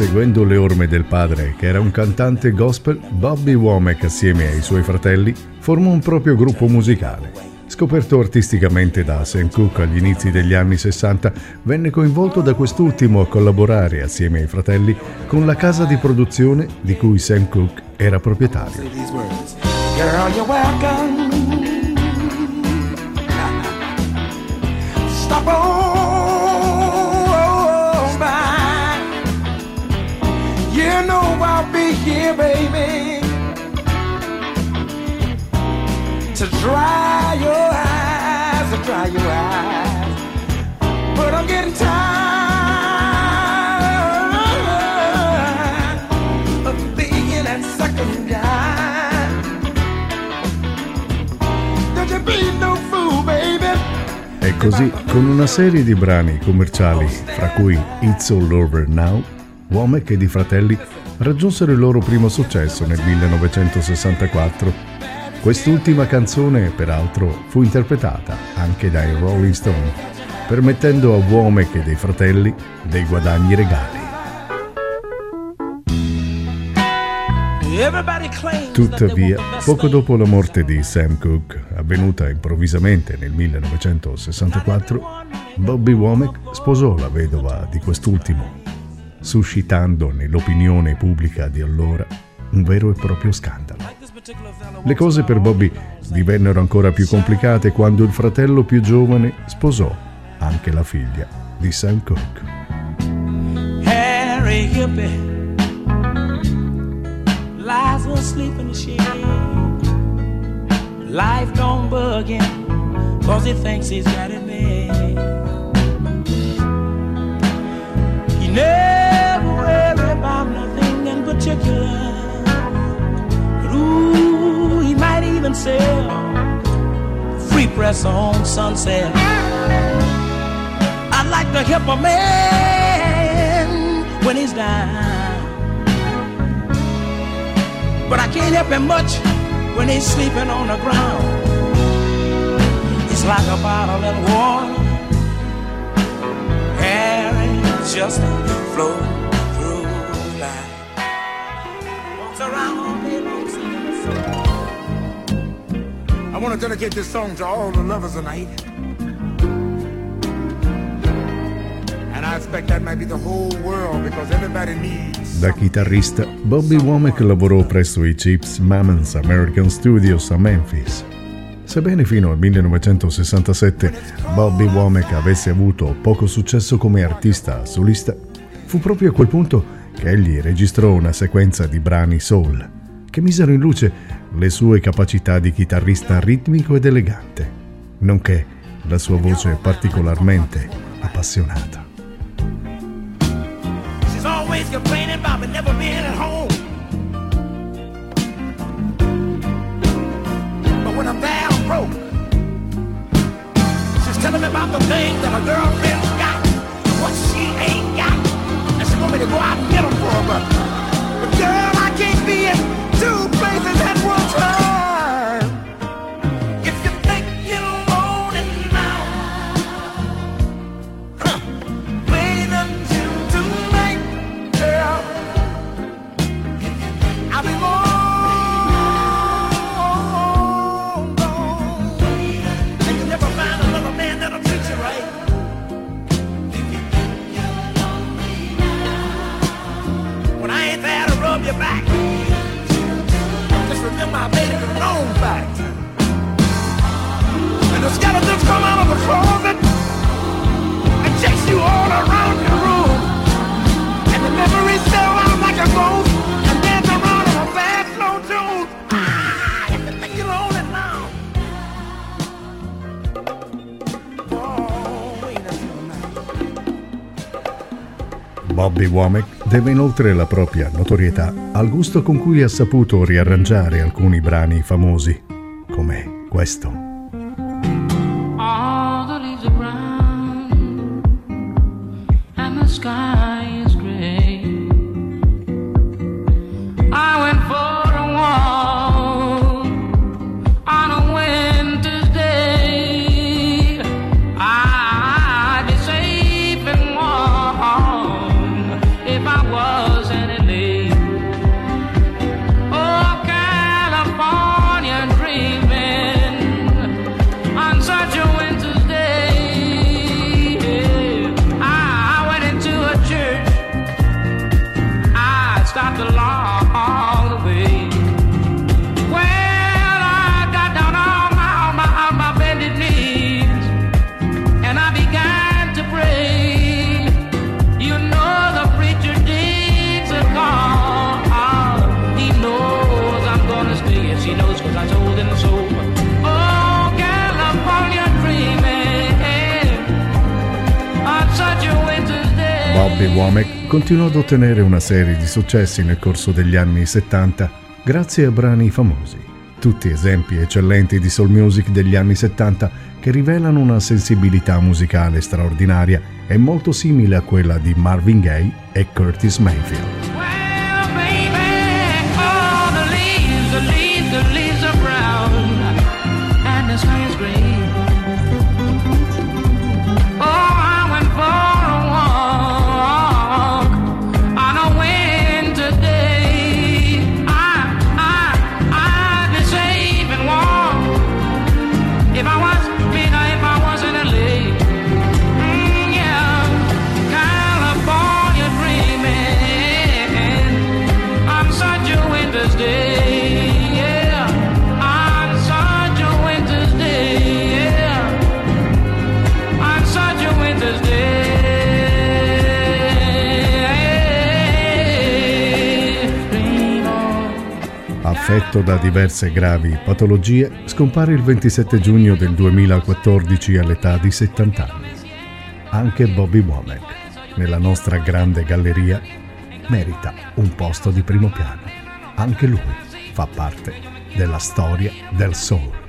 seguendo le orme del padre, che era un cantante gospel, Bobby Womack assieme ai suoi fratelli formò un proprio gruppo musicale. Scoperto artisticamente da Sam Cooke agli inizi degli anni 60, venne coinvolto da quest'ultimo a collaborare assieme ai fratelli con la casa di produzione di cui Sam Cooke era proprietario. You here, baby. to dry your eyes, to dry your eyes. But I'm getting tired of being that second guy. Don't you be no fool, baby. E così, con una serie di brani commerciali, fra cui It's All Over Now, Womack ed i fratelli raggiunsero il loro primo successo nel 1964 Quest'ultima canzone, peraltro, fu interpretata anche dai Rolling Stone, permettendo a Womack e dei fratelli dei guadagni regali. Tuttavia, poco dopo la morte di Sam Cooke, avvenuta improvvisamente nel 1964, Bobby Womack sposò la vedova di quest'ultimo, suscitando nell'opinione pubblica di allora un vero e proprio scandalo. Le cose per Bobby divennero ancora più complicate quando il fratello più giovane sposò anche la figlia di Sam Cooke. Harry Hippie lies. Life don't bug him cause he thinks he's got it made. He never free press on Sunset. I'd like to help a man when he's down, but I can't help him much when he's sleeping on the ground. It's like a bottle of water, carrying just a want to dedicate this song to all the lovers tonight. And I expect that might be the whole world because everybody needs. Da chitarrista, Bobby Womack lavorò presso i Chips Mammons American Studios a Memphis. Sebbene fino al 1967 Bobby Womack avesse avuto poco successo come artista solista, fu proprio a quel punto che egli registrò una sequenza di brani soul che misero in luce le sue capacità di chitarrista ritmico ed elegante, nonché la sua voce particolarmente appassionata. Telling me about the things that her girlfriend's got, what she ain't got, and she want me to go out and get them for her. Bobby Womack deve inoltre la propria notorietà al gusto con cui ha saputo riarrangiare alcuni brani famosi, come questo. She knows cause I told him so. Bobby Womack continuò ad ottenere una serie di successi nel corso degli anni 70 grazie a brani famosi. Tutti esempi eccellenti di soul music degli anni 70 che rivelano una sensibilità musicale straordinaria e molto simile a quella di Marvin Gaye e Curtis Mayfield. Affetto da diverse gravi patologie, scompare il 27 giugno del 2014 all'età di 70 anni. Anche Bobby Womack, nella nostra grande galleria, merita un posto di primo piano. Anche lui fa parte della storia del soul.